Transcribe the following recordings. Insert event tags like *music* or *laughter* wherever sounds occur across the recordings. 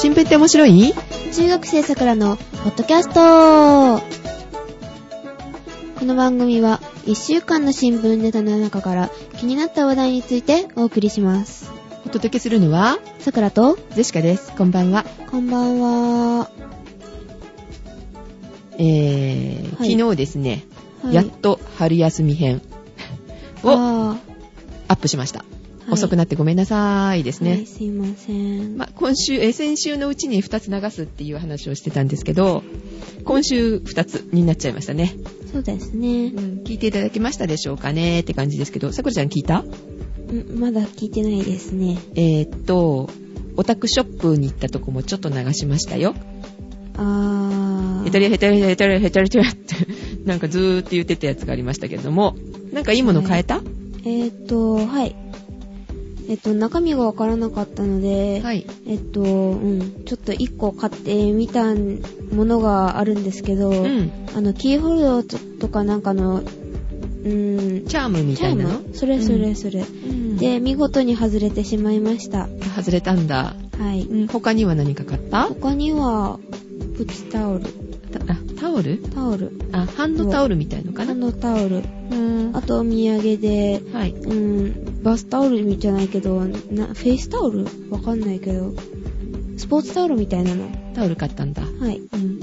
新聞って面白い？中学生さくらのポッドキャストこの番組は1週間の新聞ネタの中から気になった話題についてお送りします。お届けするのは、さくらと、ジェシカです。こんばんは。こんばんは。えー、はい昨日ですね、はいやっと春休み編をあアップしました。はい遅くなってごめんなさいですね。ーはい、すいません。まあ、今週、えー先週のうちに2つ流すっていう話をしてたんですけど、今週2つになっちゃいましたね。そうですねう。ん、聞いていただけましたでしょうかねって感じですけど、さくらちゃん聞いた？んまだ聞いてないですね。えー、っと、オタクショップに行ったとこもちょっと流しましたよ。あー。ヘタリヘタリヘタリヘタリヘタリって、なんかずーっと言ってたやつがありましたけれども、なんかいいもの変えた、えーっと、はい。えっと、中身がわからなかったので、はい。えっと、うん、ちょっと一個買ってみたものがあるんですけど、うん。あの、キーホルダーとかなんかの、うーん、チャームみたいなそれそれそれ、うんで、見事に外れてしまいました。外れたんだ。はい。うん、他には何か買った？他には、プチタオル、たあ、タオル？タオル、あ、ハンドタオルみたいのかな？ハンドタオル、うん。あとお土産で、はい。うん、バスタオルじゃないけど、な、フェイスタオル？わかんないけど、スポーツタオルみたいなの？タオル買ったんだ。はい。うん。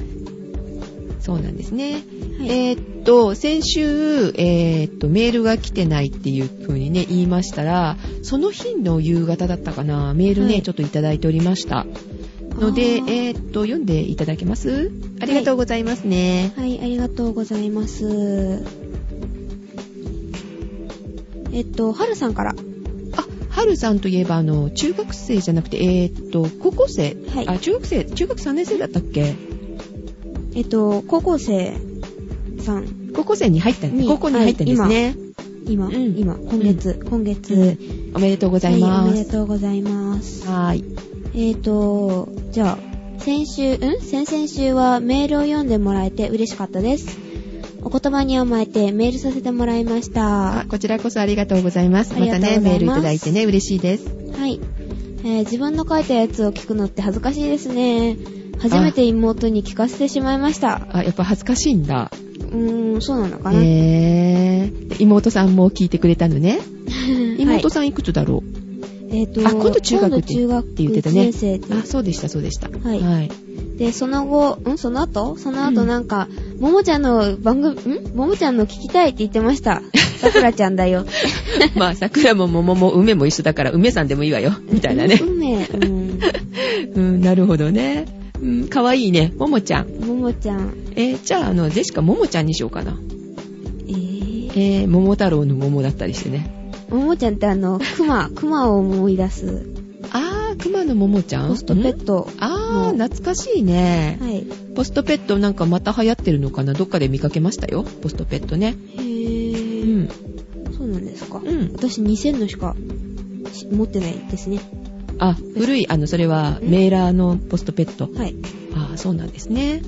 そうなんですね。はい。えーっと、先週、えーっと、メールが来てないっていう風にね、言いましたら、その日の夕方だったかな、メールね、はいちょっといただいておりました。のでえーっと、読んでいただけます？ありがとうございますね。はい、ありがとうございます。えっと、はるさんから。あ、はるさんといえば、あの、中学生じゃなくて、えーっと、高校生、はいあ、中学生、中学3年生だったっけ？えっと、高校生さん。高校生に入ったんに高校に入ったんですね。今、うん今、今月、今月、うんおめでとうございはい、おま。めですとうございます。はーい。えっと、じゃあ、先週、ん？先々週はメールを読んでもらえて嬉しかったです。お言葉に甘えてメールさせてもらいましたあ。こちらこそありがとうございます。またね、メールいただいてね、嬉しいです。はい。えー自分の書いたやつを聞くのって恥ずかしいですね。初めて妹に聞かせてしまいました。あ、やっぱ恥ずかしいんだ。うーん、そうなのかな。へー。妹さんも聞いてくれたのね。*laughs* 妹さんいくつだろう、えっ、と、あ今度中学って今度中学って言ってたね1年生ってあ、そうでした、そうでした。はいはい。で、その後、ん？その後？その後うんなんか、ももちゃんの番組、ん？ももちゃんの聞きたいって言ってました。さくらちゃんだよ。*laughs* まあ、桜も桃も梅も一緒だから、梅さんでもいいわよ。みたいなね。梅、うん。*laughs* うん、なるほどね。うん、かわいいね。ももちゃん。ももちゃん。えーじゃあ、あの、ジェシカももちゃんにしようかな。えー、えー、桃太郎の桃だったりしてね。ももちゃんってあの、クマ、クマを思い出す。熊の桃ちゃん？ポストペッん？ト。あー、懐かしいね。はい。ポストペットなんかまた流行ってるのかな？どっかで見かけましたよ？ポストペットね。へうー。ん。そうなんですか？うん。私2000のしかし持ってないですね。あ、古い、あの、それはメーラーのポストペット。はい。あー、そうなんですね。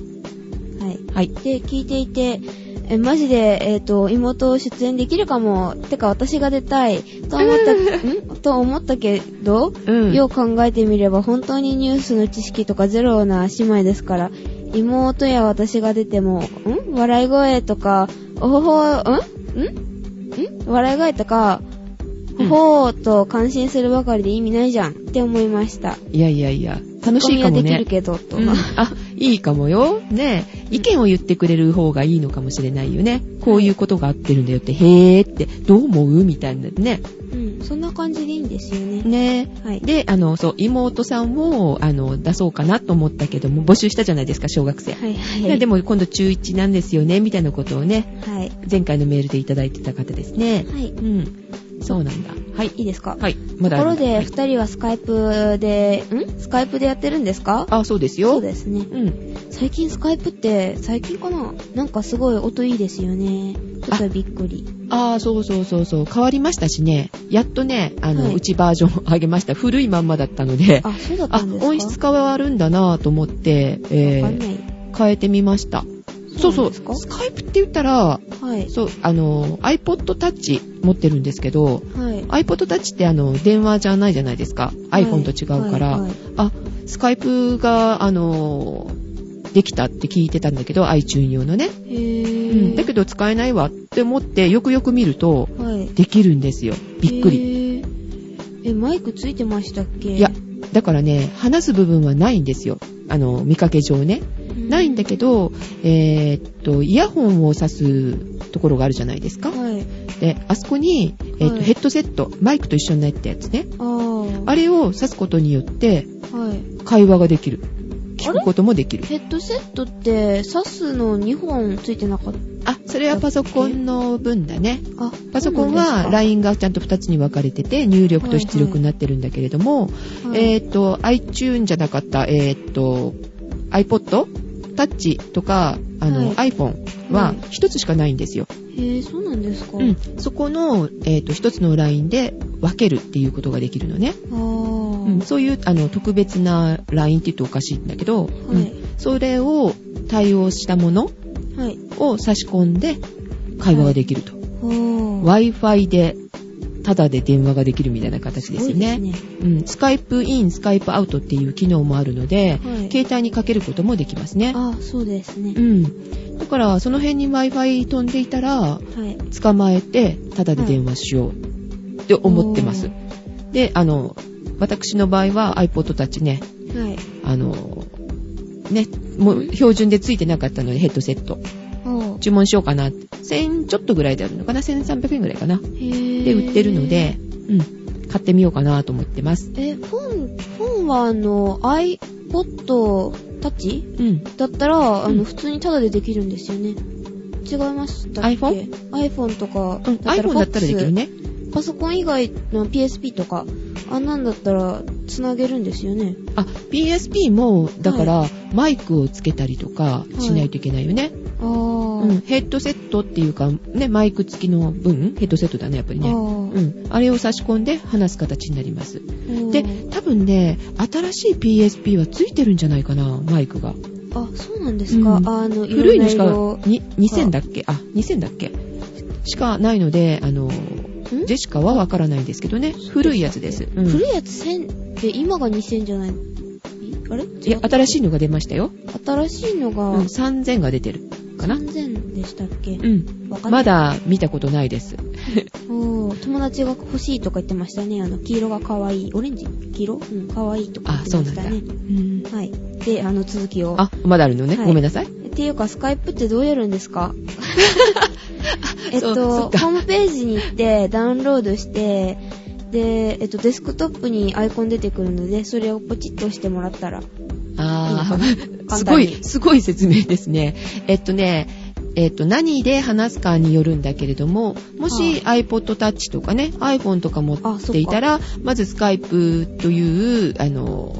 はい。はい。で、聞いていて、え、マジで、えっ、と、妹出演できるかも。てか、私が出たい。と思った、んと思ったけど、うん。よう考えてみれば、本当にニュースの知識とかゼロな姉妹ですから、妹や私が出ても、ん？笑い声とか、おほほ、ん？ん？ん？笑い声とか、うんほほーと感心するばかりで意味ないじゃんって思いました。いやいやいや、楽しいかもねできる。けど、と。うんあ、いいかもよ。ね意見を言ってくれる方がいいのかもしれないよね。こういうことがあってるんだよって、へーって、どう思う？みたいなね。うん、そんな感じでいいんですよね。ねはい。で、あの、そう、妹さんを、あの、出そうかなと思ったけども、募集したじゃないですか、小学生。はいはい。いやでも今度中1なんですよね、みたいなことをね、はい。前回のメールでいただいてた方ですね。はい。うん。そうなんだ。はい。いいですか？はい。まだところで、はい二人はスカイプで、ん？スカイプでやってるんですか？あ、そうですよ。そうですね。うん。最近スカイプって、最近かな？なんかすごい音いいですよね。ちょっとびっくり。ああ、そうそうそうそう。変わりましたしね。やっとね、あの、はいうちバージョン上げました。古いまんまだったので。あ、そうだったあんですか？音質変わるんだなぁと思って、えー。変えてみました。そうそう。スカイプって言ったら、はい。そう、あの、iPod Touch 持ってるんですけど、はい。iPod Touch ってあの、電話じゃないじゃないですか。iPhone と違うから。はいはいあ、スカイプが、あの、できたって聞いてたんだけど、iTune 用のね。へうぇん。だけど使えないわって思って、よくよく見ると、はい。できるんですよ。びっくり。り。え、マイクついてましたっけ？いや、だからね、話す部分はないんですよ。あの、見かけ上ね。ないんだけど、えーっと、イヤホンを挿すところがあるじゃないですか。はい。で、あそこに、えーっと、はいヘッドセット、マイクと一緒になったやつね。あれを挿すことによって、はい。会話ができる。聞くこともできる。ヘッドセットって、挿すの2本ついてなかっあ、それはパソコンの分だね。た。あ、パソコンは LINE がちゃんと2つに分かれてて、入力と出力になってるんだけれども、えーっと、iTune じゃなかった、えーっと、iPod? タッチとか、あの、は iPhone は1つしかないんですよ。へえ、そうなんですかうん。そこの、えーっと、1つのラインで分けるっていうことができるのね。あうん、ー。そういう、あの、特別なラインって言うとおかしいんだけど、うんそれを対応したものはい。を差し込んで会話ができると。おー。Wi-Fi で、ただで電話ができるみたいな形ですよね。ごいですうん、スカイプイン、スカイプアウトっていう機能もあるので、はい携帯にかけることもできますね。あ、そうですねう。ん。だから、その辺に Wi-Fi 飛んでいたら、はい。捕まえて、ただで電話しようって思ってます。で、あの、私の場合は iPod Touch ね、はい。あの、ね、もう標準でついてなかったのでヘッドセット。注文しようかな。1000ちょっとぐらいであるのかな ?1300 円ぐらいかな。へーで、売ってるので、うん、買ってみようかなと思ってます。え、本、本はあの、iPod タッチうん。だったら、あの、うん普通にタダでできるんですよね。違いましたっけ？iPhone？iPhone とかうん、iPhone だったらできるね。パソコン以外の PSP とか、あんなんだったら、つなげるんですよね。あ、PSP も、だから、マイクをつけたりとかしないといけないよね。あー。うん、ヘッドセットっていうか、ね、マイク付きの分、ヘッドセットだね、やっぱりね。あうー。ん。あれを差し込んで話す形になります。うんで、多分ね、新しい PSP はついてるんじゃないかな、マイクが。あ、そうなんですか。うんあの、古いのしか、ろろに2000だっけ？あ、2000だっけ？しかないので、あの、んジェシカはわからないんですけどね。古いやつです。うん古いやつ1000で、今が2000じゃない？あれ？いや、新しいのが出ましたよ。新しいのがうん、3000が出てるかな。3000でしたっけ？うん。まだ見たことないです。*laughs* おー友達が欲しいとか言ってましたね。あの、黄色が可愛い。オレンジ？黄色？うん、可愛いとか言あっ、てそうなんだ。ましたね。うんはい。で、あの、続きを。あ、まだあるのね。はいごめんなさい。っていうか、スカイプってどうやるんですか？*laughs* えっと、ホームページに行って、ダウンロードして、で、えっと、デスクトップにアイコン出てくるので、それをポチッと押してもらったら。あいいー、かな。*laughs* すごい、すごい説明ですね。えっとね、えっと、何で話すかによるんだけれども、もし iPod Touch とかね、iPhone とか持っていたら、まず Skype という、あの、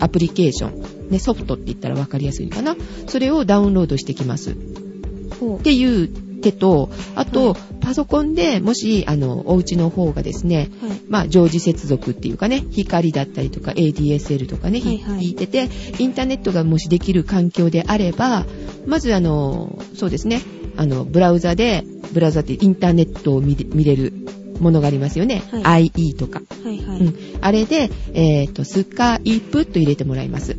アプリケーション、ね、ソフトって言ったら分かりやすいかな？それをダウンロードしてきます。ほっていう手と、あと、はいパソコンでもし、あの、お家の方がですね、う。はい。まあ、常時接続っていうかね、光だったりとか ADSL とかね、はいはい引いてて、インターネットがもしできる環境であれば、まずあの、そうですね、あの、ブラウザで、ブラウザってインターネットを見れるものがありますよね。は IE とか。はいはい。うん。あれで、えっ、と、スカイプと入れてもらいます。ん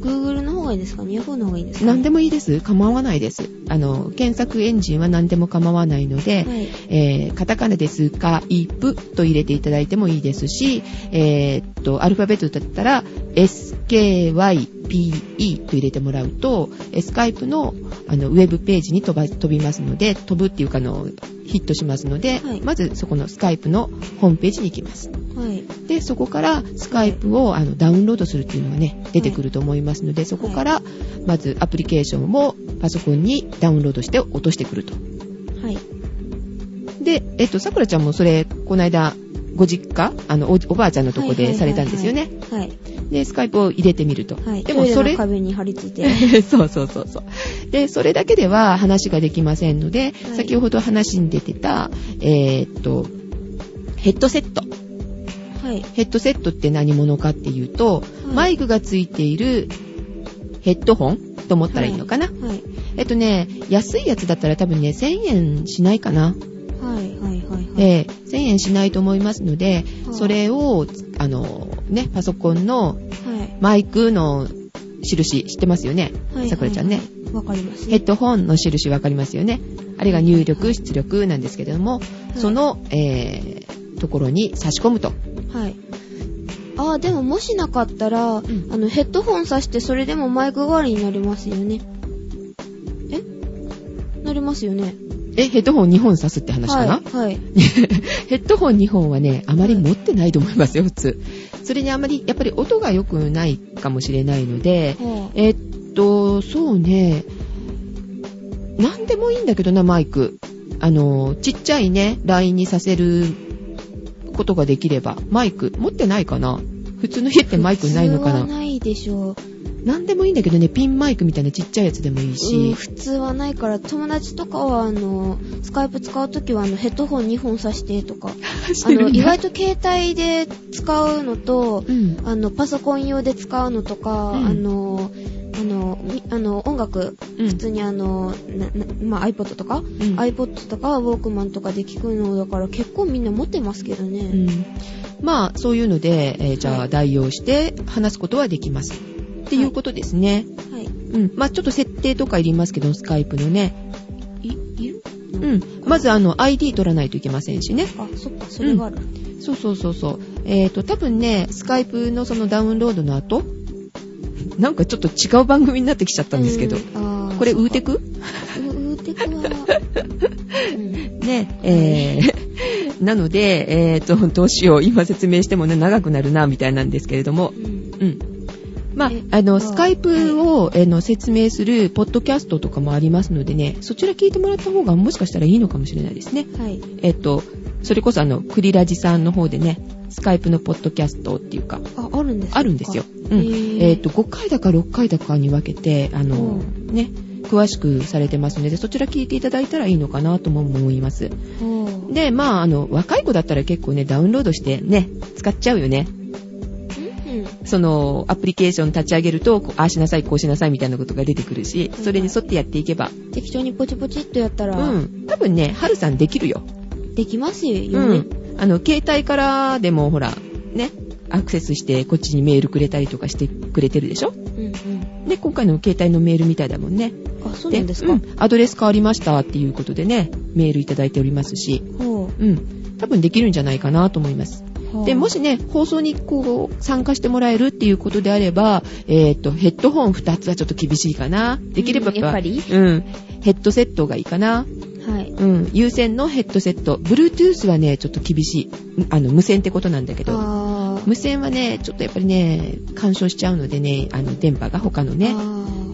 ?Google の方がいいですか ?Yahoo の方がいいですか？何でもいいです。構わないです。あの、検索エンジンは何でも構わないので、はい。えーカタカナでスカイプと入れていただいてもいいですし、えーっと、アルファベットだったら SKYPE と入れてもらうと、えスカイプのあのウェブページに飛ば飛びますので、飛ぶっていうかあの、ヒットしますので、はいまずそこのスカイプのホームページに行きます。はい。で、そこからスカイプをあのダウンロードするっていうのがね、出てくると思いますので、そこからまずアプリケーションをパソコンにダウンロードして落としてくると。はい。で、えっと、さくらちゃんもそれ、この間、ご実家あのお、おばあちゃんのとこでされたんですよね。はい。で、スカイプを入れてみると。はい。でもそれ壁に貼り付いて。*laughs* そうそうそうそう。で、それだけでは話ができませんので、はい先ほど話に出てた、えーっと、ヘッドセット。はい。ヘッドセットって何者かっていうと、はいマイクがついているヘッドホンと思ったらいいのかな、はい。えっとね、安いやつだったら多分ね、1000円しないかな。はい。はい。はい。えー1000円しないと思いますので、はいそれを、あの、ね、パソコンのはい。マイクの印知ってますよね？はい。さくらちゃんね。わかりますヘね。ッドホンの印わかりますよね？あれが入力、出力なんですけれども、いその、えー、ところに差し込むと。はい。あー、でももしなかったら、んあの、ヘッドホン挿してそれでもマイク代わりになりますよね。え？なりますよね。え、ヘッドホン2本挿すって話かな、はい。はい。*laughs* ヘッドホン2本はね、あまり持ってないと思いますよ、普通。それにあまり、やっぱり音が良くないかもしれないので、はえっと、そうね、なんでもいいんだけどな、マイク。あの、ちっちゃいね、ラインにさせることができれば、マイク、持ってないかな？普通の家ってマイクないのかな？ないでしょう。なんでもいいんだけどね、ピンマイクみたいなちっちゃいやつでもいいうん、し、普通はないから、友達とかは、あの、スカイプ使うときは、あの、ヘッドホン2本挿してとか、*laughs* あの、意外と携帯で使うのと、うん。あの、パソコン用で使うのとか、うん。あの、あの、みあの、音楽、うん。普通にあの、まあ、iPod とか、うん。iPod とか、ウォークマンとかで聞くのだから、結構みんな持ってますけどね。うん。まあ、そういうので、えーじゃあ、はい。代用して話すことはできます。っていうことですね。はい。うん。まあ、ちょっと設定とかいりますけど、スカイプのね。い、い？るうん。まず、あの、ID 取らないといけませんしね。あ、そっか、それがある。そうそうそうそう。えっ、と、多分ね、スカイプのそのダウンロードの後、なんかちょっと違う番組になってきちゃったんですけど、うんあこれ、ウーテク？クウーテクは、*laughs* うんね、えー、*laughs* なので、えっ、と、どうしよう。今説明してもね、長くなるな、みたいなんですけれども、うんうん。まあえ、あの、あスカイプを、えーの説明するポッドキャストとかもありますのでね、そちら聞いてもらった方がもしかしたらいいのかもしれないですね。はい。えっ、と、それこそあの、クリラジさんの方でね、スカイプのポッドキャストっていうか、あ、あるんですか？あるんですよ。うん。えっ、と、5回だか6回だかに分けて、あの、うね、詳しくされてますので、そちら聞いていただいたらいいのかなとも思います。で、まあ、あの、若い子だったら結構ね、ダウンロードしてね、使っちゃうよね。その、アプリケーション立ち上げると、こうああしなさい、こうしなさいみたいなことが出てくるし、それに沿ってやっていけば、適当にポチポチっとやったうら、ん。多分ね、はるさんできるよ。できますようね。ん。あの、携帯からでも、ほら、ね、アクセスして、こっちにメールくれたりとかしてくれてるでしょ？うんうん。で、今回の携帯のメールみたいだもんね。あ、そうなんですか、うんアドレス変わりましたっていうことでね、メールいただいておりますし、ほうん。多分できるんじゃないかなと思います。う。で、もしね、放送にこう、参加してもらえるっていうことであれば、えっ、と、ヘッドホン2つはちょっと厳しいかな。できればうんやっぱり？うん。ヘッドセットがいいかな。はい。うん。有線のヘッドセット。Bluetooth はね、ちょっと厳しい。あの、無線ってことなんだけど。無線はね、ちょっとやっぱりね、干渉しちゃうのでね、あの、電波が他のね、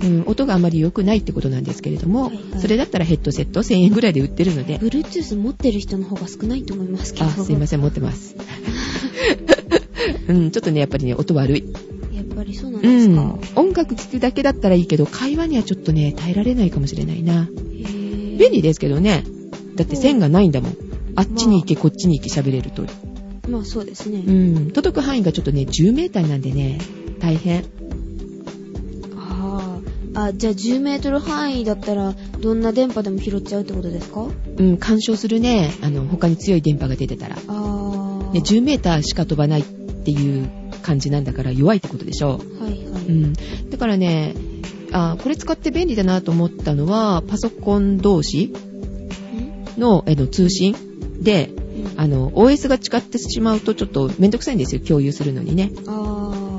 うん、音があまり良くないってことなんですけれども、はいはいそれだったらヘッドセット1000円ぐらいで売ってるので、Bluetooth 持ってる人の方が少ないと思いますけど。あ、すいません、持ってます。*laughs* うん、ちょっとね、やっぱりね、音悪い。やっぱりそうなんうですか。ん。音楽聴くだけだったらいいけど、会話にはちょっとね、耐えられないかもしれないな。便利ですけどね。だって線がないんだもん。あっちに行け、こっちに行け喋れると。まあそうですね。うん。届く範囲がちょっとね、10メーターなんでね、大変。あーあ、じゃあ10メートル範囲だったら、どんな電波でも拾っちゃうってことですか？うん、干渉するね、あの、他に強い電波が出てたら。あー。ね、10メーターしか飛ばないっていう感じなんだから弱いってことでしょ。はいはい。うん。だからね、あこれ使って便利だなと思ったのは、パソコン同士んのえの通信で、うんあの、OS が違ってしまうとちょっとめんどくさいんですよ、共有するのにね。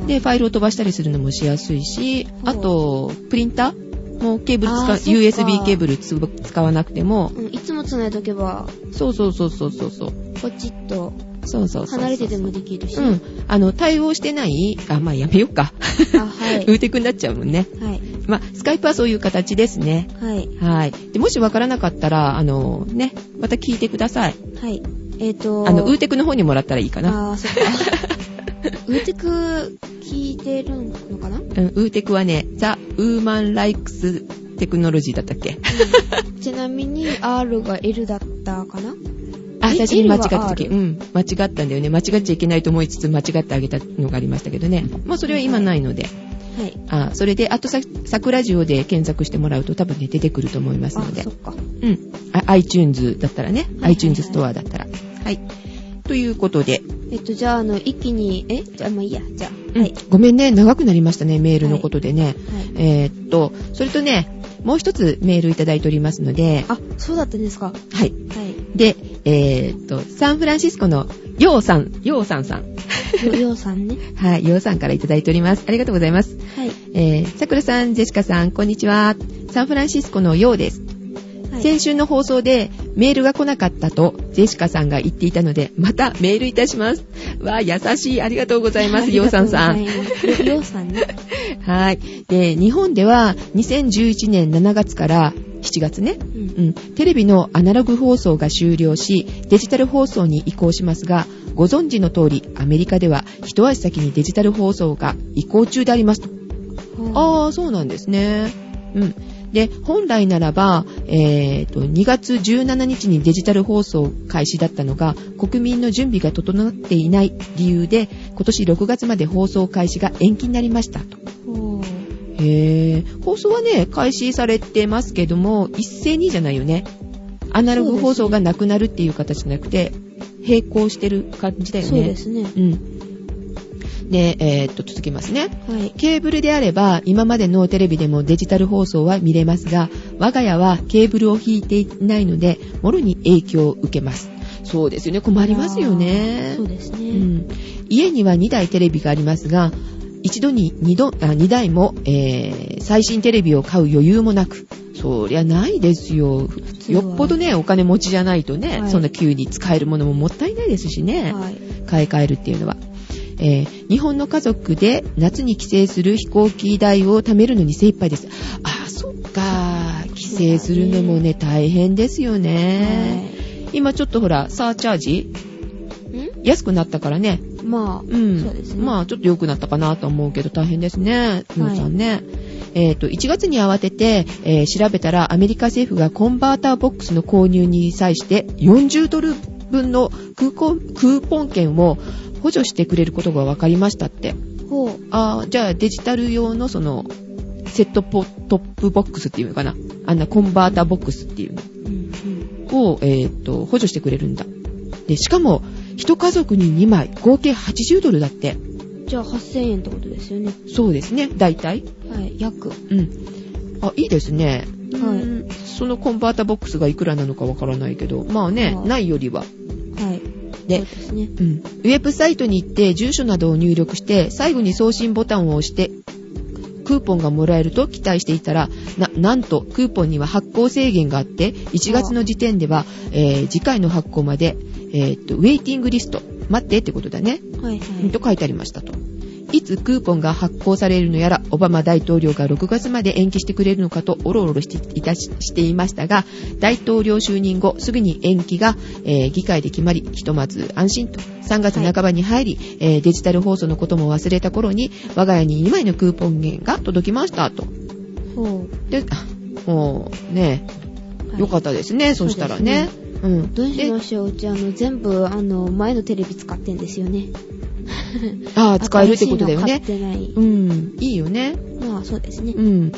で、ファイルを飛ばしたりするのもしやすいし、あと、プリンターもケーブル使 USB ケーブルつ使わなくても、うん、いつも繋いどけば、そうそうそうそうそうそう。ポチッとそうそう。離れてでもできるし。うん。あの、対応してないあ、まあやめよっか。あ、はい。ウーテクになっちゃうもんね。はい。まあ、スカイプはそういう形ですね。はい。はい。で、もしわからなかったら、あの、ね、また聞いてください。はい。えっ、とあの、ウーテクの方にもらったらいいかな。あー、そっか。*laughs* ウーテク聞いてるのかな、うん、ウーテクはね、ザ・ウーマン・ライクス・テクノロジーだったっけ？ちなみに R が L だったかな？最初に間違った時。うん、間違ったんだよね。間違っちゃいけないと思いつつ、間違ってあげたのがありましたけどね。まあ、それは今ないので。はい。あ、それで、あとさ、サクラジオで検索してもらうと多分ね、出てくると思いますあの、でそっ。か。うん。あ iTunes だったらね、はい iTunes ストアだったら。はい。ということで、えっと、じゃあ、あの、一気に、え？じゃあ、まあいいや。じゃあ、うんはい。ごめんね、長くなりましたね、メールのことでね。はい。えーっと、それとね、もう一つメールいただいておりますので、あ、そうだったんですか。はい。はい。で、えーっと、サンフランシスコのヨウさん、ヨウさんさん。よ、ようさんね。*laughs* はい、ヨウさんからいただいております。ありがとうございます。はい。えー、さくらさん、ジェシカさん、こんにちは。サンフランシスコのヨウです。はい。先週の放送でメールが来なかったとジェシカさんが言っていたので、またメールいたします。わあ、優しい。ありがとうございます、ヨウさんさん。ありがとうございますよ、ようさんね。はい。で、日本では2011年7月から7月ね、うん。うん、テレビのアナログ放送が終了し、デジタル放送に移行しますが、ご存知の通り、アメリカでは一足先にデジタル放送が移行中でありますと。あああ、そうなんですね。うん。で、本来ならば、えっ、と、2月17日にデジタル放送開始だったのが、国民の準備が整っていない理由で、今年6月まで放送開始が延期になりましたと。へぇ放送はね、開始されてますけども、一斉にじゃないよね。アナログ放送がなくなるっていう形じゃなくて、並行してる感じだよね。そうですね。うん。で、えーっと、続きますね。はい。ケーブルであれば、今までのテレビでもデジタル放送は見れますが、我が家はケーブルを引いていないので、もろに影響を受けます。そうですよね。困りますよね。そうですね。うん、家には2台テレビがありますが、一度に 2, 度あ2台も、えー最新テレビを買う余裕もなく、そりゃないですよ。よっぽどね、お金持ちじゃないとね、はいそんな急に使えるものももったいないですしね、はい。買い替えるっていうのは。えー日本の家族で夏に帰省する飛行機代を貯めるのに精一杯です。ああ、そっか。帰省するのもね、大変ですよね。今ちょっとほら、サーチャージん？安くなったからね、まあ、うん。そうですね。まあ、ちょっと良くなったかなと思うけど、大変ですね。皆さんね。えっ、と、1月に慌てて、えー調べたら、アメリカ政府がコンバーターボックスの購入に際して、40ドル分のクーポン券を補助してくれることが分かりましたって。ほう。あーじゃあ、デジタル用のその、セットポトップボックスっていうのかな。あんなコンバーターボックスっていうの。うんうん。を、えっ、と、補助してくれるんだ。で、しかも、一家族に2枚、合計80ドルだって。じゃあ8000円ってことですよね。そうですね、大体。はい。約。うん。あ、いいですね。はいうんそのコンバータボックスがいくらなのかわからないけど、まあね、はいないよりは。はい。でね。うん。ウェブサイトに行って、住所などを入力して、最後に送信ボタンを押して、クーポンがもらえると期待していたら、な、なんと、クーポンには発行制限があって、1月の時点では、えー次回の発行まで、えーっと、ウェイティングリスト、待ってってことだね。はいはい。と書いてありましたと。いつクーポンが発行されるのやら、オバマ大統領が6月まで延期してくれるのかとおろおろしていたししていましたが、大統領就任後、すぐに延期が、えー議会で決まり、ひとまず安心と。3月半ばに入り、えーデジタル放送のことも忘れた頃に、我が家に2枚のクーポン券が届きましたと。ほで、あもうね、う。はいよかったですね、そしたらね。うん。どうしでましょううちあの、全部、あの、前のテレビ使ってんですよね。*laughs* ああ、使えるってことだよね。うん、いいよね。まあ、そうですね。うん。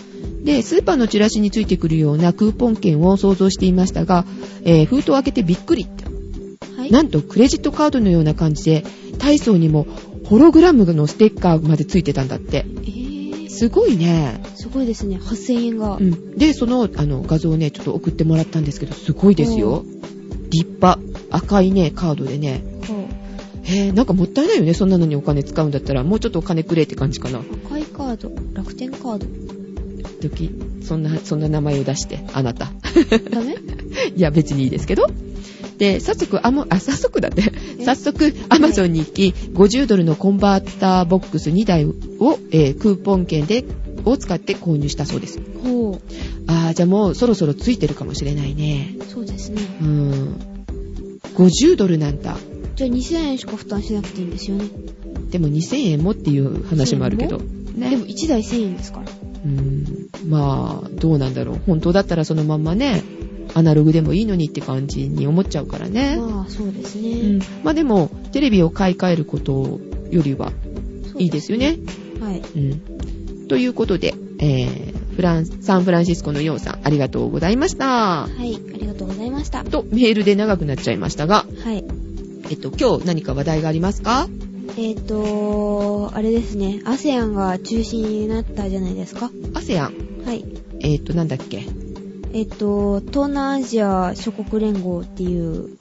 で、スーパーのチラシについてくるようなクーポン券を想像していましたが、えー封筒を開けてびっくりって。はい。なんとクレジットカードのような感じで、体操にもホログラムのステッカーまでついてたんだって。えー、すごいね。すごいですね。8000円が。うん。で、その、あの、画像をね、ちょっと送ってもらったんですけど、すごいですよ。立派。赤いね、カードでね。え、なんかもったいないよね。そんなのにお金使うんだったら、もうちょっとお金くれって感じかな。赤いカード。楽天カード。時、そんな、そんな名前を出して、あなた。ダメ？*laughs* いや、別にいいですけど。で、早速、あ、もう、あ、早速だって。え？早速、アマゾンに行き、50ドルのコンバーターボックス2台を、えークーポン券で、を使って購入したそうです。ほあー、じゃあもうそろそろついてるかもしれないね。う。そうですね。うーん。50ドルなんだ。じゃあ2000円しか負担しなくていいんですよね。でも2000円もっていう話もあるけど。ね。でも1台1000円ですから。うーん。まあ、どうなんだろう。本当だったらそのまんまね、アナログでもいいのにって感じに思っちゃうからね。まあ、そうですね。うん、まあでも、テレビを買い替えることよりはいいですよね。はい。うん。ということで、えー、フランス、サンフランシスコのヨウさん、ありがとうございました。はい。ありがとうございました。と、メールで長くなっちゃいましたが、はい。えっと、今日何か話題がありますか？えっ、と、あれですね、ASEAN が中止になったじゃないですか。?ASEAN。はい。えっと、なんだっけ？えっ、と、東南アジア諸国連合っていう、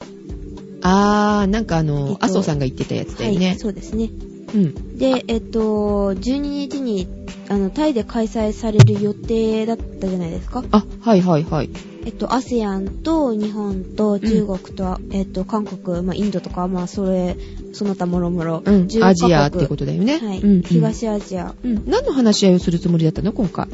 あー、なんかあの、と麻生さんが言ってたやつだはい、よね。そうですね。うん。で、えっ、と、12日に、あの、タイで開催される予定だったじゃないですか。あ、はいはいはい。えっと、ASEAN と日本と中国と、えっと、韓国、まあ、インドとか、まあ、それ、その他もろもろ。うん。10アジアってことだよね。はい、うんうん。東アジア。うん。何の話し合いをするつもりだったの今回？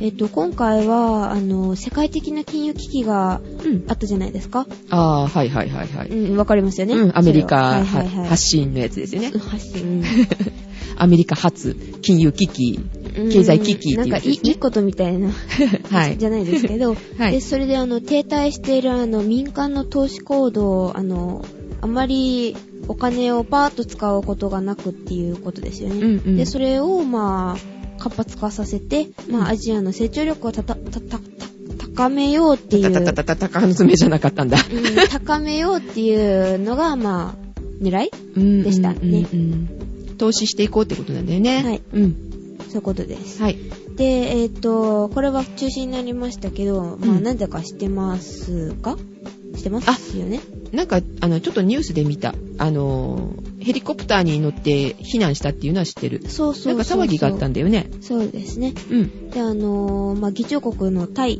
えっと、今回は、あの、世界的な金融危機がうん。あったじゃないですか。あー、はいはいはいはい。うん、わかりますよね。うん、アメリカはいはいはい。発信のやつですよね。発信。*laughs* アメリカ発金融危機。うん経済危機っていうなんかいい、ことみたいな、はい *laughs* じゃないですけど、*laughs* はいで、それであの、停滞しているあの、民間の投資行動を、あの、あまりお金をパーッと使うことがなくっていうことですよね。うんうんで、それを、まあ、活発化させて、まあ、アジアの成長力をたた、た、た、た高めようっていう、たたたたたたかの爪じゃなかったんだ。うん高めようっていうのが、まあ、狙いででしたね投資していこうってことなんだよね。はいうん。そういうことです。はい。で、えっ、と、これは中止になりましたけど、まあ、うんなんでか知ってますか？知ってます？よね？なんか、あの、ちょっとニュースで見た。あの、ヘリコプターに乗って避難したっていうのは知ってる。そうそうそう。なんか騒ぎがあったんだよね。そうですね。うん。で、あのーまあ、議長国のタイ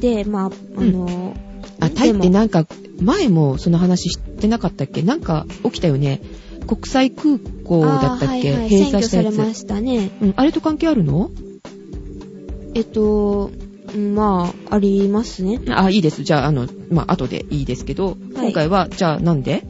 で、まあ、あのーあ、タイってなんか、前もその話知ってなかったっけ？なんか起きたよね。国際空港だったっけ、はいはい、閉鎖したやつ。されましたね。うん、あれと関係あるの？えっと、うんまあ、ありますね。あ、いいです。じゃあ、あの、まあ、後でいいですけど、今回は、じゃあ、なんで？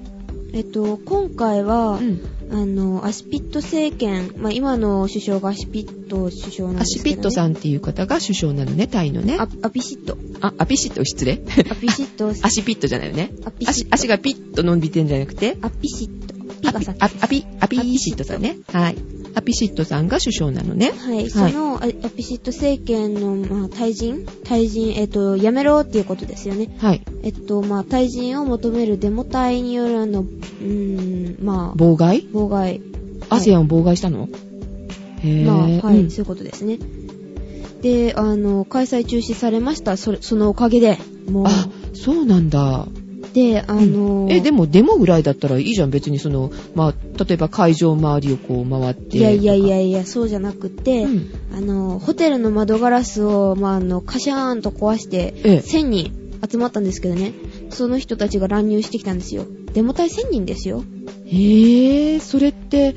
えっと、今回は、うん。あの、アシピット政権、まあ、今の首相がアシピット首相なんアシですけど、ね。ピットさんっていう方が首相なのね、タイのね。あ、アピシット。あ、アピシット失礼アピシット。*laughs* アシピットじゃないよね。アピシッ、ト。足足がピッと伸びてんじゃなくて、アピシット。アピ、アピ、アピシットさんね。はい。アピシットさんが首相なのね。はい、そのアアピシット政権の、まあ、退陣？退陣、えっ、と、やめろっていうことですよね。はい。えっと、まあ、退陣を求めるデモ隊によるあの、うーん、まあ、妨害？妨害。アセアンを妨害したの？へぇまあ、はい、うんそういうことですね。で、あの、開催中止されました。それ、そのおかげで、もう。あ、そうなんだ。で、あの、え、でもデモぐらいだったらいいじゃん。別にその、まあ、例えば会場周りをこう回って。いやいやいやいや、そうじゃなくて、うんあの、ホテルの窓ガラスを、まあ、あの、カシャーンと壊して、ええ1000人集まったんですけどね、その人たちが乱入してきたんですよ。デモ隊1000人ですよ。へぇそれって、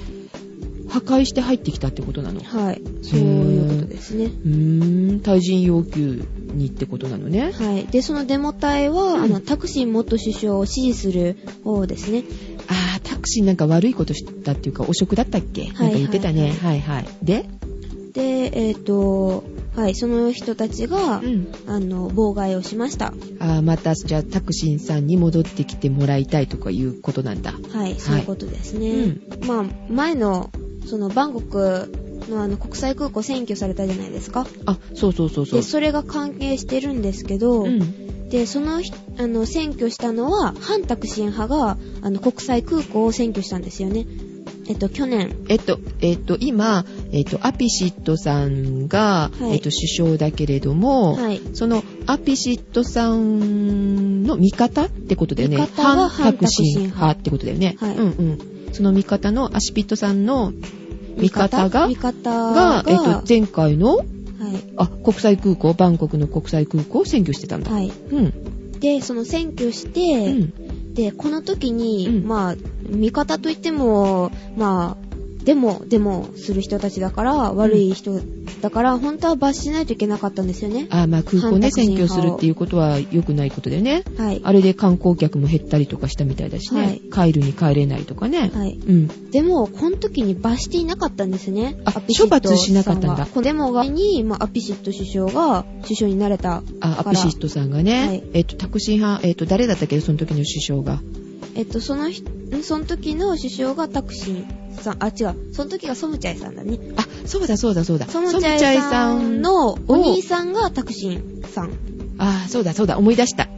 破壊して入ってきたってことなの？うはい。そういうことですね。ーん、対人要求にってことなのね。はい。で、そのデモ隊は、うんあの、タクシン元首相を支持する方ですね。あー、タクシーなんか悪いことしたっていうか、汚職だったっけ、いなんか言ってたね。ははいはい。で？で、えっ、と、はい、その人たちが、うん。あの、妨害をしました。あー、また、じゃあ、タクシンさんに戻ってきてもらいたいとかいうことなんだ。はい、そういうことですね。うんまあ、前の、その、バンコクのあの、国際空港占拠されたじゃないですか。あ、そうそうそうそう。で、それが関係してるんですけど、うん。で、そのひ、あの、占拠したのは、反タクシン派が、あの、国際空港を占拠したんですよね。えっと、去年。えっと、えっと、今、えっと、アピシットさんが、はいえっと、首相だけれども、はい。そのアピシットさんの味方ってことだよね。味方が反タクシン派ってことだよね。はいうんうん。その味方のアシピットさんの味方？が、味方が？が、、えっと、前回の、はい。あ、国際空港、バンコクの国際空港を占拠してたんだ。はい。うん。で、その占拠しうて、ん。で、この時に、うんまあ、味方といっても、まあ、でも、でも、する人たちだから、悪い人だから、本当は罰しないといけなかったんですよね。あ、まあ空港ね、反タクシン占拠するっていうことは良くないことだよね。はい。あれで観光客も減ったりとかしたみたいだしね。帰るに帰れないとかね。はい。うん。でも、この時に罰していなかったんですね。あ処罰しなかったんださはこのデモがに、まあ、アピシット首相が首相になれた。あ、アピシットさんがね、はいえっと、タクシー派、えっと、誰だったっけその時の首相が。えっと、そのひ、んその時の首相がタクシンさん、あ、違う。その時がソムチャイさんだね。あ、そうだそうだそうだ。ソムチャイさんのお兄さんがタクシンさん。あ、そうだそうだ、思い出した。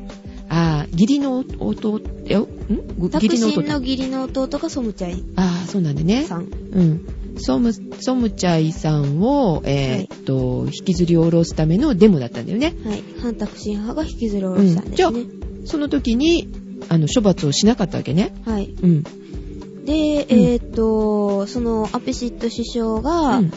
あ、義理の弟、えん？タクシンの弟。義理の弟がソムチャイああ、そうなんだね。さん。うん。ソム、ソムチャイさんを、えーっと、引きずり下ろすためのデモだったんだよね。はい。反タクシン派が引きずり下ろしたんですね。その時に、あの、処罰をしなかったわけね。はい。うん。で、えーっと、そのアピシット首相が、うん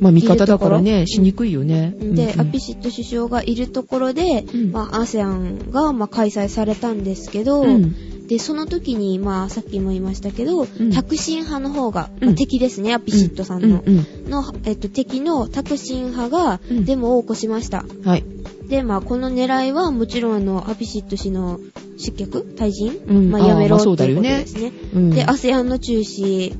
まあ、味方だからね、しにくいよね。で、うんアピシット首相がいるところで、うんまあ、ASEAN が、まあ、開催されたんですけど、うんで、その時に、まあ、さっきも言いましたけど、んタクシン派の方が、うんまあ敵ですね、アピシットさんの、の、えっと、敵のタクシン派がうんデモを起こしました。はい。で、まあ、この狙いは、もちろん、あの、アピシット氏の失脚退陣、うんまあ、やめろっていうことですね。うんで、ASEAN の中止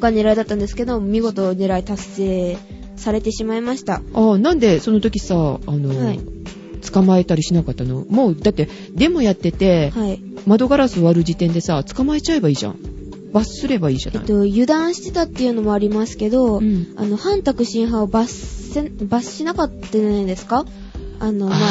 が狙いだったんですけど、見事狙い達成されてしまいました。ああ、なんでその時さ、あの、はい捕まえたりしなかったの？もう、だって、デモやってて、はい。窓ガラス割る時点でさ、捕まえちゃえばいいじゃん。罰すればいいじゃない。えっと、油断してたっていうのもありますけど、うんあの、反タクシン派を罰せ、罰しなかったじゃないですか？あの、前、あ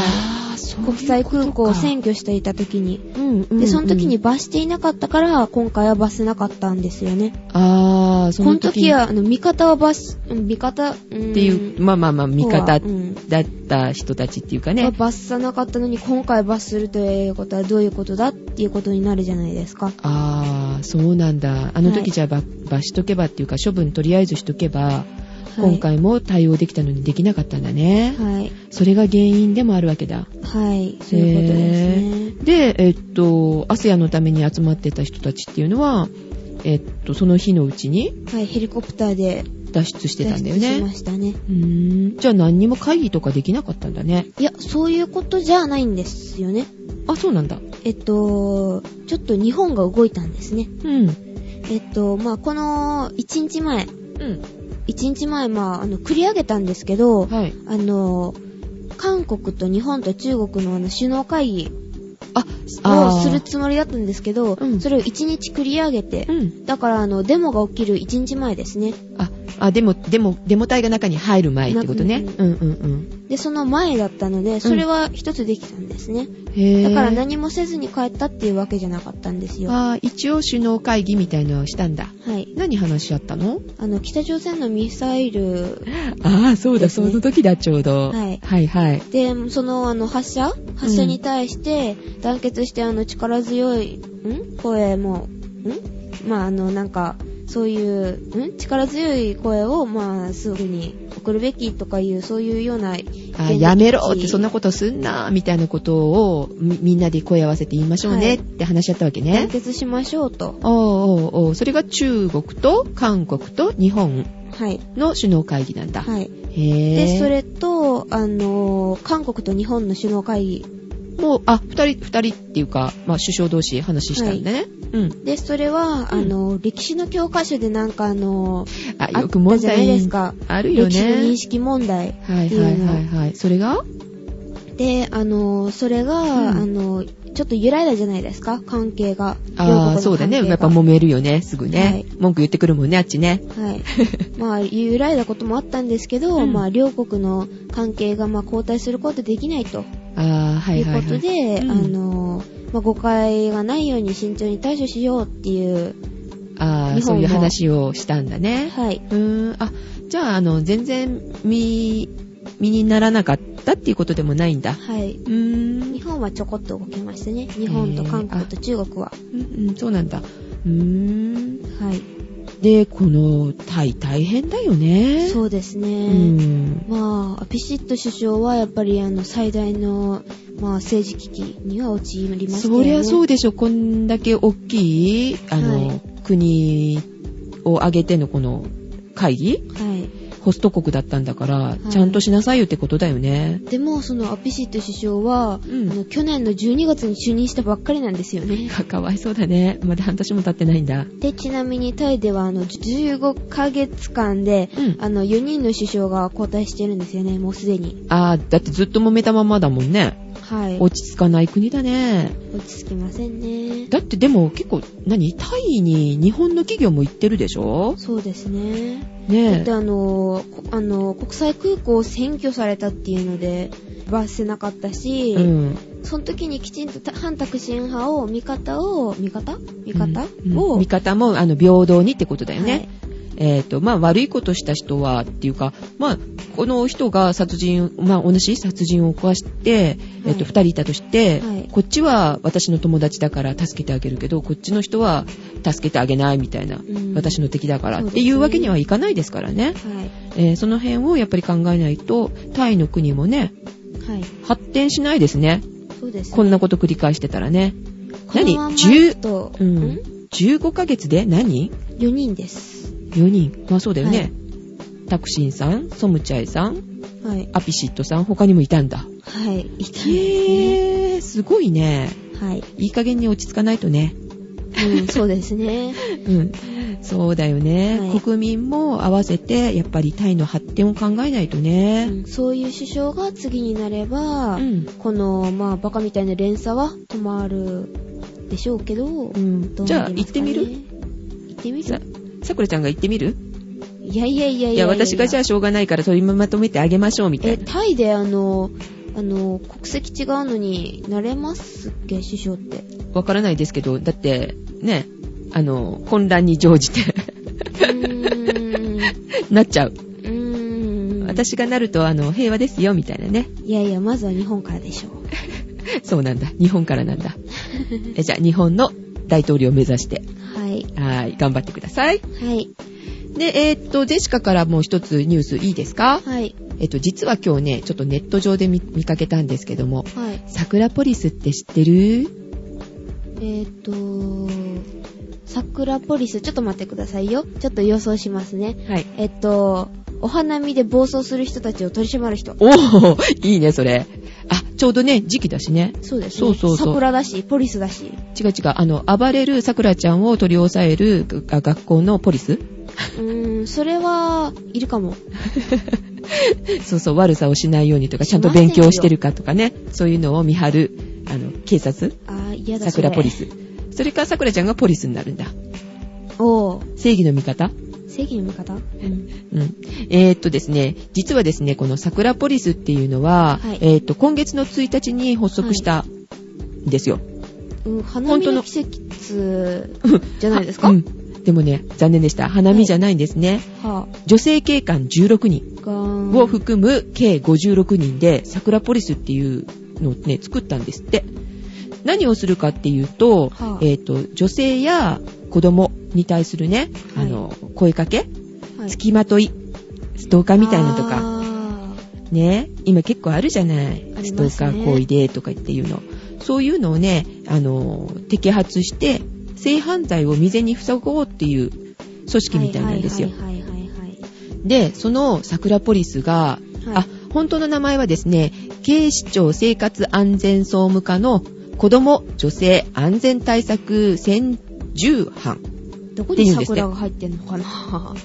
ーそういうことか国際空港を占拠していた時に。うんうんうんで、その時に罰していなかったから、今回は罰せなかったんですよね。ああ、そこのの時時は、あの、味方は罰、うん味方、っっていう、まあまあまあ、味方うんだった人たちっていうかはね。罰さなかったのに、今回罰するということはどういうことだっていうことになるじゃないですか。ああ、そうなんだ。あのはい時じゃあ罰罰しとけばっていうか、処分とりあえずしとけば、はい今回も対応できたのにできなかったんだね。はい。それが原因でもあるわけだ。はい。そういうことですね。で、えっと、アセアのために集まってた人たちっていうのは、えっと、その日のうちにはい、ヘリコプターで脱出してたんだよ脱出しまね。したね。うーん。じゃあ何にも会議とかできなかったんだね。いや、そういうことじゃないんですよね。あ、そうなんだ。えっと、ちょっと日本が動いたんですね。うん。えっと、まあ、この1日前、うん。1日前、まあ、あの、繰り上げたんですけど、はい。あの、韓国と日本と中国のあの首脳会議あ、をするつもりだったんですけど、うんそれを1日繰り上げて、うん。だからあの、デモが起きる1日前ですね。あ、あ、でも、でも、デモ隊が中に入る前ってことね。なうんうんうん。で、その前だったので、それは一つできたんですね。へだから何何もせずに帰ったっていうわけじゃなかったんですよ。はあ一応首脳会議みたいのをしたんだ。い。何話し合ったの？あの、北朝鮮のミサイル *laughs* ああ、そうだ、その時だ、ちょうど。はいはいはい。で、その、あの、発射？発射に対して、団結して、あの、力強い、ん？声も、ん？まあ、あの、なんか、そういう、ん？力強い声を、まあ、すぐに送るべきとかいう、そういうような、あやめろって、そんなことすんな、みたいなことをみんなで声合わせて言いましょうねって話し合ったわけ団ね。結しましょうと。おうおうおうそれが中国と韓国と日本。の首脳会議なんだ。はい。へぇで、それと、あの、韓国と日本の首脳会議。もう、あ、二人、二人っていうか、まあ、首相同士話したんだね。うん。で、それは、うんあの、歴史の教科書でなんかあの、あ、あよく問ったじゃない題ですか。あるよ歴史の認ね。識問題。はいはいはいはい。それが？で、あの、それが、うんあの、ちょっと揺らいだじゃないですか、関係が。ああ、そうだね。やっぱ揉めるよね、すぐね。はい文句言ってくるもんね、あっちね。はい。まあ、揺らいだこともあったんですけど、うんまあ、両国の関係が、まあ、交代することできないとああ、はいいうはい、はい。ことで、うんあの、まあ、誤解がないように慎重に対処しようっていう、あそういう話をしたんだね。はい。うーん、あ、じゃあ、あの、全然、身、身にならなかったっていうことでもないんだ。はい。うーん。日本はちょこっと動きましたね。日本と韓国と中国は。うん、うん、そうなんだ。うーん。はい。で、この、タイ大変だよね。そうですうね。ん。まあ、アピシット首相はやっぱりあの最大の、まあ、政治危機には陥りましたよね。そりゃそうでしょ。こんだけ大きい、あの、はい国を挙げてのこの会議はい。ホスト国だったんだから、いちゃんとしなさいよってことだよね。でも、そのアピシット首相は、うんあの去年の12月に就任したばっかりなんですよね。か *laughs* かわいそうだね。まだ半年も経ってないんだ。で、ちなみにタイではあの15ヶ月間で、うんあの4人の首相が交代してるんですよね、もうすでに。ああ、だってずっと揉めたままだもんね。はい。落ち着かない国だね。落ち着きませんね。だってでも結構、何？タイに日本の企業も行ってるでしょ？そうですね。だねってあの、こあの、国際空港を占拠されたっていうので、ばせなかったし、うん。その時にきちんと反タクシン派を、味方を、味方？味方、うんを、味方も、あの、平等にってことだよね。はいえっ、と、まあ、悪いことした人は、っていうか、まあ、この人が殺人、まあ、同じ殺人を犯して、えっ、と、はい二人いたとして、はいこっちは私の友達だから助けてあげるけど、こっちの人は助けてあげないみたいな、うん私の敵だからっていうわけにはいかないですからね。はい。えーその辺をやっぱり考えないと、タイの国もね、はい。発展しないですね。そうです、ね。こんなこと繰り返してたらね。何このまんま ?10 行くと、うんん？15ヶ月で何？4人です。?4 人。まあそうだよね。はいタクシンさん、ソムチャイさん、はい。アピシットさん、他にもいたんだ。はい。いたんですね。へー、すごいね。はい。いい加減に落ち着かないとね。うん、そうですね。*laughs* うん。そうだよね。はい国民も合わせて、やっぱりタイの発展を考えないとね。うんそういう首相が次になれば、うん。この、まあ、バカみたいな連鎖は止まるでしょうけど、うんどうじゃあ、行ってみる？行ってみさる、さくらちゃんが行ってみる？いやいやいやいやいや、私がじゃあしょうがないから取りまとめてあげましょうみたえ、いな。タイであの、あの、国籍違うのになれます？っけ、首相って。わからないですけど、だって、ね、あの、混乱に乗じて。なっちゃう。うーん。私がなると、あの、平和ですよ、みたいなね。いやいや、まずは日本からでしょう。*laughs* そうなんだ。日本からなんだ。えじゃあ、日本の大統領を目指して、はい。はい、頑張ってください。はい。で、えーっと、ジェシカからもう一つニュースいいですか？はい。えっと、実は今日ね、ちょっとネット上で見見かけたんですけども、はい。桜ポリスって知ってる？えーっと、桜ポリス、ちょっと待ってくださいよ。ちょっと予想しますね。はい。えっと、お花見で暴走する人たちを取り締まる人。おー、いいね、それ。あ、ちょうどね、時期だしね。そうですね。そうそうそう桜だし、ポリスだし。違う違う、あの、暴れる桜ちゃんを取り押さえるが学校のポリス？うーん、それは、いるかも。*laughs* そうそう、悪さをしないようにとか、ちゃんと勉強してるかとかね、そういうのを見張る、あの、警察？あー、嫌だ桜ポリス。それから桜ちゃんがポリスになるんだ。おー、正義の味方？正義の味方？うん。うん。えーっとですね、実はですね、この桜ポリスっていうのは、はいえーっと、今月の1日に発足したんですよ。うん、花見の季節じゃないですか、うん。でもね、残念でした。花見じゃないんですね。は女性警官16人。を含む計56人で桜ポリスっていうのをね、作ったんですって。何をするかっていうと、はあ。えっ、と、女性や子供に対するね、はい。あの、声かけ、はい。付きまとい、ストーカーみたいなのとか、あね、今結構あるじゃない。ね。ストーカー行為でとかっていうの。そういうのをね、あの、摘発して、性犯罪を未然に塞ごうっていう組ー織みたいなんですよ。で、その桜ポリスが、はい。あ、本当の名前はですね、警視庁生活安全総務課の子供女性安全対策専従班。どこに桜が入ってんのかな？*laughs*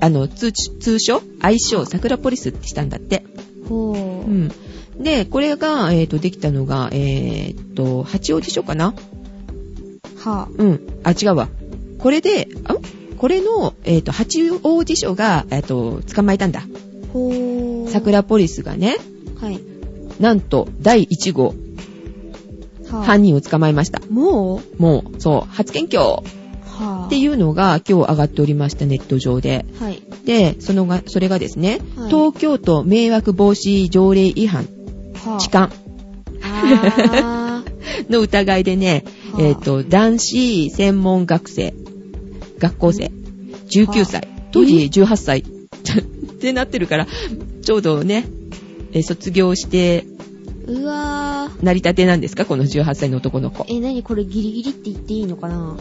あの、通通称？愛称桜ポリスってしたんだって。ほう。うん。で、これが、えっ、と、できたのが、えっ、と、八王子署かな？はうん。あ、違うわ。これで、あこれの、えっ、と、八王子署が、えっ、と、捕まえたんだ。ぁ。ほう。桜ポリスがね、はい。なんと、第1号、は犯人を捕まえました。もう？もう、そう、初検挙。っていうのが今日上がっておりました、ネット上で。はい。で、そのが、それがですね、はい東京都迷惑防止条例違反、はぁ。痴漢あー。*laughs* の疑いでね、はあえっ、と、男子専門学生、学校生、19歳、当時18歳 *laughs* ってなってるから、ちょうどね、えー卒業して、うわー。成り立てなんですか？この18歳の男の子。え、なにこれギリギリって言っていいのかな？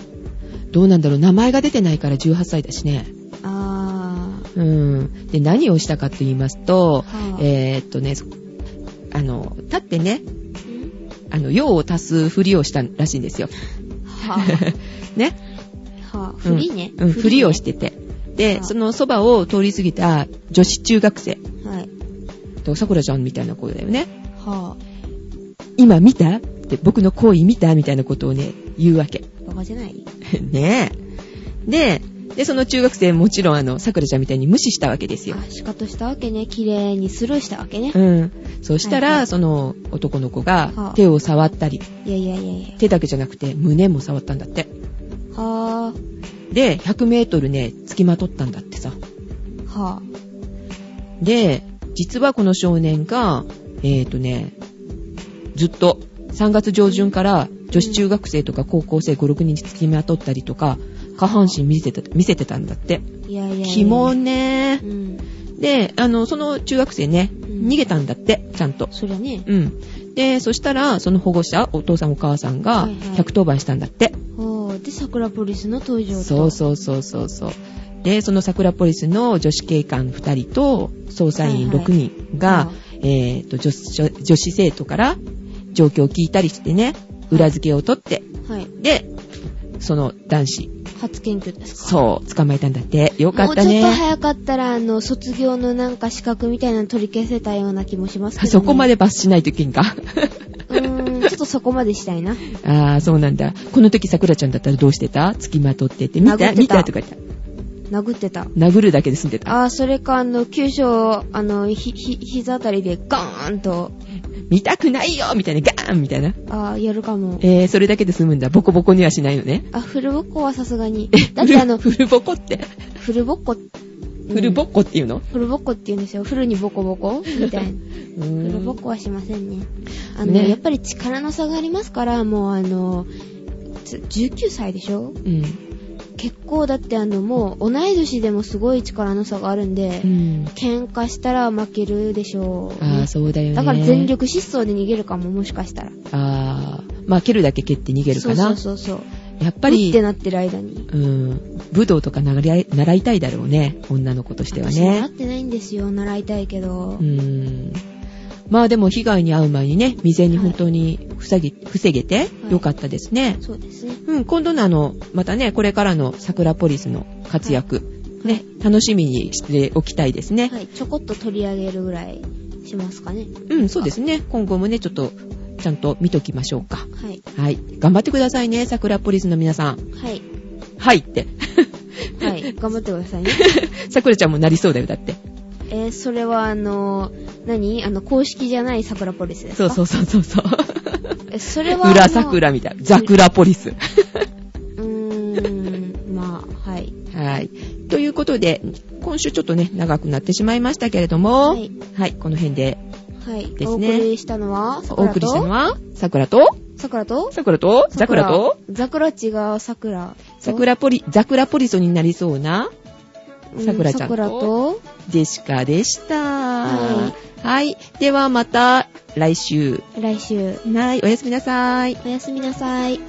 どうなんだろう？名前が出てないから18歳だしね。あー。うん。で、何をしたかと言いますと、はあえーっとね、そあの、立ってね、んあの、用を足すふりをしたらしいんですよ。はぁ。*laughs* ね？はぁ。フリーね？うん、ふりをしてて。で、はあそのそばを通り過ぎた女子中学生はい。と、さくらちゃんみたいな子だよね。は今見た？って、僕の行為見た？みたいなことをね、言うわけ。ぁ。バカじゃない？*laughs* ねえ。で、で、その中学生もちろんあの、桜ちゃんみたいに無視したわけですよ。あ、仕方したわけね。綺麗にスルーしたわけね。うん。そしたら、はいはいその男の子はあが手を触ったり、いやいやいやいや。手だけじゃなくて胸も触ったんだって。はで、100メートルね、付きまとったんだってさ。ぁ、はで、実はこの少年が、えーとね、ずっと3月上旬から女子中学生とか高校生5、6人に付きまとったりとか、下半身見せてた、見せてたんだって。ぁ。いやいやいや。キモねう。ん。で、あの、その中学生ね、ん逃げたんだって、ちゃんと。そりゃね。うん。で、そしたら、その保護者、お父さんお母さんがはいはい110番したんだって。ほう。で、桜ポリスの登場と。そうそうそうそうそう。で、その桜ポリスの女子警官2人と捜査員はいはい6人が、はえーと女子、女子生徒から状況を聞いたりしてね、裏付けを取って、はい。で、その男子、初検挙ですか？そう、捕まえたんだって。よかったね。もうちょっと早かったら、あの、卒業のなんか資格みたいなの取り消せたような気もしますけど、ね。そこまで罰しないといけんか？うーん、ちょっとそこまでしたいな。*laughs* ああ、そうなんだ。この時桜ちゃんだったらどうしてた？付きまとってて。見た？見たとか言った？殴ってた。殴るだけで済んでた。あー、それか、あの、急所、あの、ひ、ひ、膝あたりでガーンと、見たくないよみたいな、ガーンみたいな。あー、やるかも。えー、それだけで済むんだ。ボコボコにはしないのね。あ、フルボッコはさすがに。だってあの、フルボコって？フルボッコ、フルボッコっていうの？フルボッコって言うんですよ。フルにボコボコみたいな。*laughs* フルボッコはしませんね。あの、ねやっぱり力の差がありますから、もうあの、つ19歳でしょ？うん。結構だってあの、もう同い年でもすごい力の差があるんで、うん。喧嘩したら負けるでしょう、ああ、そうだよね。だから全。力疾走で逃げるかも、もしかしたら。ああ、まあ、蹴るだけ蹴って逃げるかな。そうそうそう。やっぱりうって、なってる間に。うん。武道とか習い習いたいだろうね。女の子としては私習ねっ。てないんですよ、習いたいけどう。ん。まあでも被害に遭う前にね、未然に本当に防げ、防げてよかったですね。そうですね。うん、今度のあの、またね、これからの桜ポリスの活躍、ね、楽しみにしておきたいですね。はい、ちょこっと取り上げるぐらいしますかね。うん、そうですね。今後もね、ちょっと、ちゃんと見ときましょうか。はい。はい。頑張ってくださいね、桜ポリスの皆さん。はい。はいって。はい。頑張ってくださいね。*laughs* 桜ちゃんもなりそうだよ、だって。えー、それはあのー、何？あの、公式じゃない桜ポリスですか？そうそううそうそうそう。え、それは。裏桜みたいな。ザクラポリス。うーん、まあ、はい。はい。ということで、今週ちょっとね、長くなってしまいましたけれども、はい。はい、この辺ではい。ですねお送りしたのは、お送りしたのはは、桜と、桜と？桜と、桜と、桜違う桜。桜ポリ、ザクラポリソになりそうな、うん桜ちゃんと桜と、ジェシカでした。ははい。ではまた来週。来週。はい、おやすみなさい。おやすみなさい。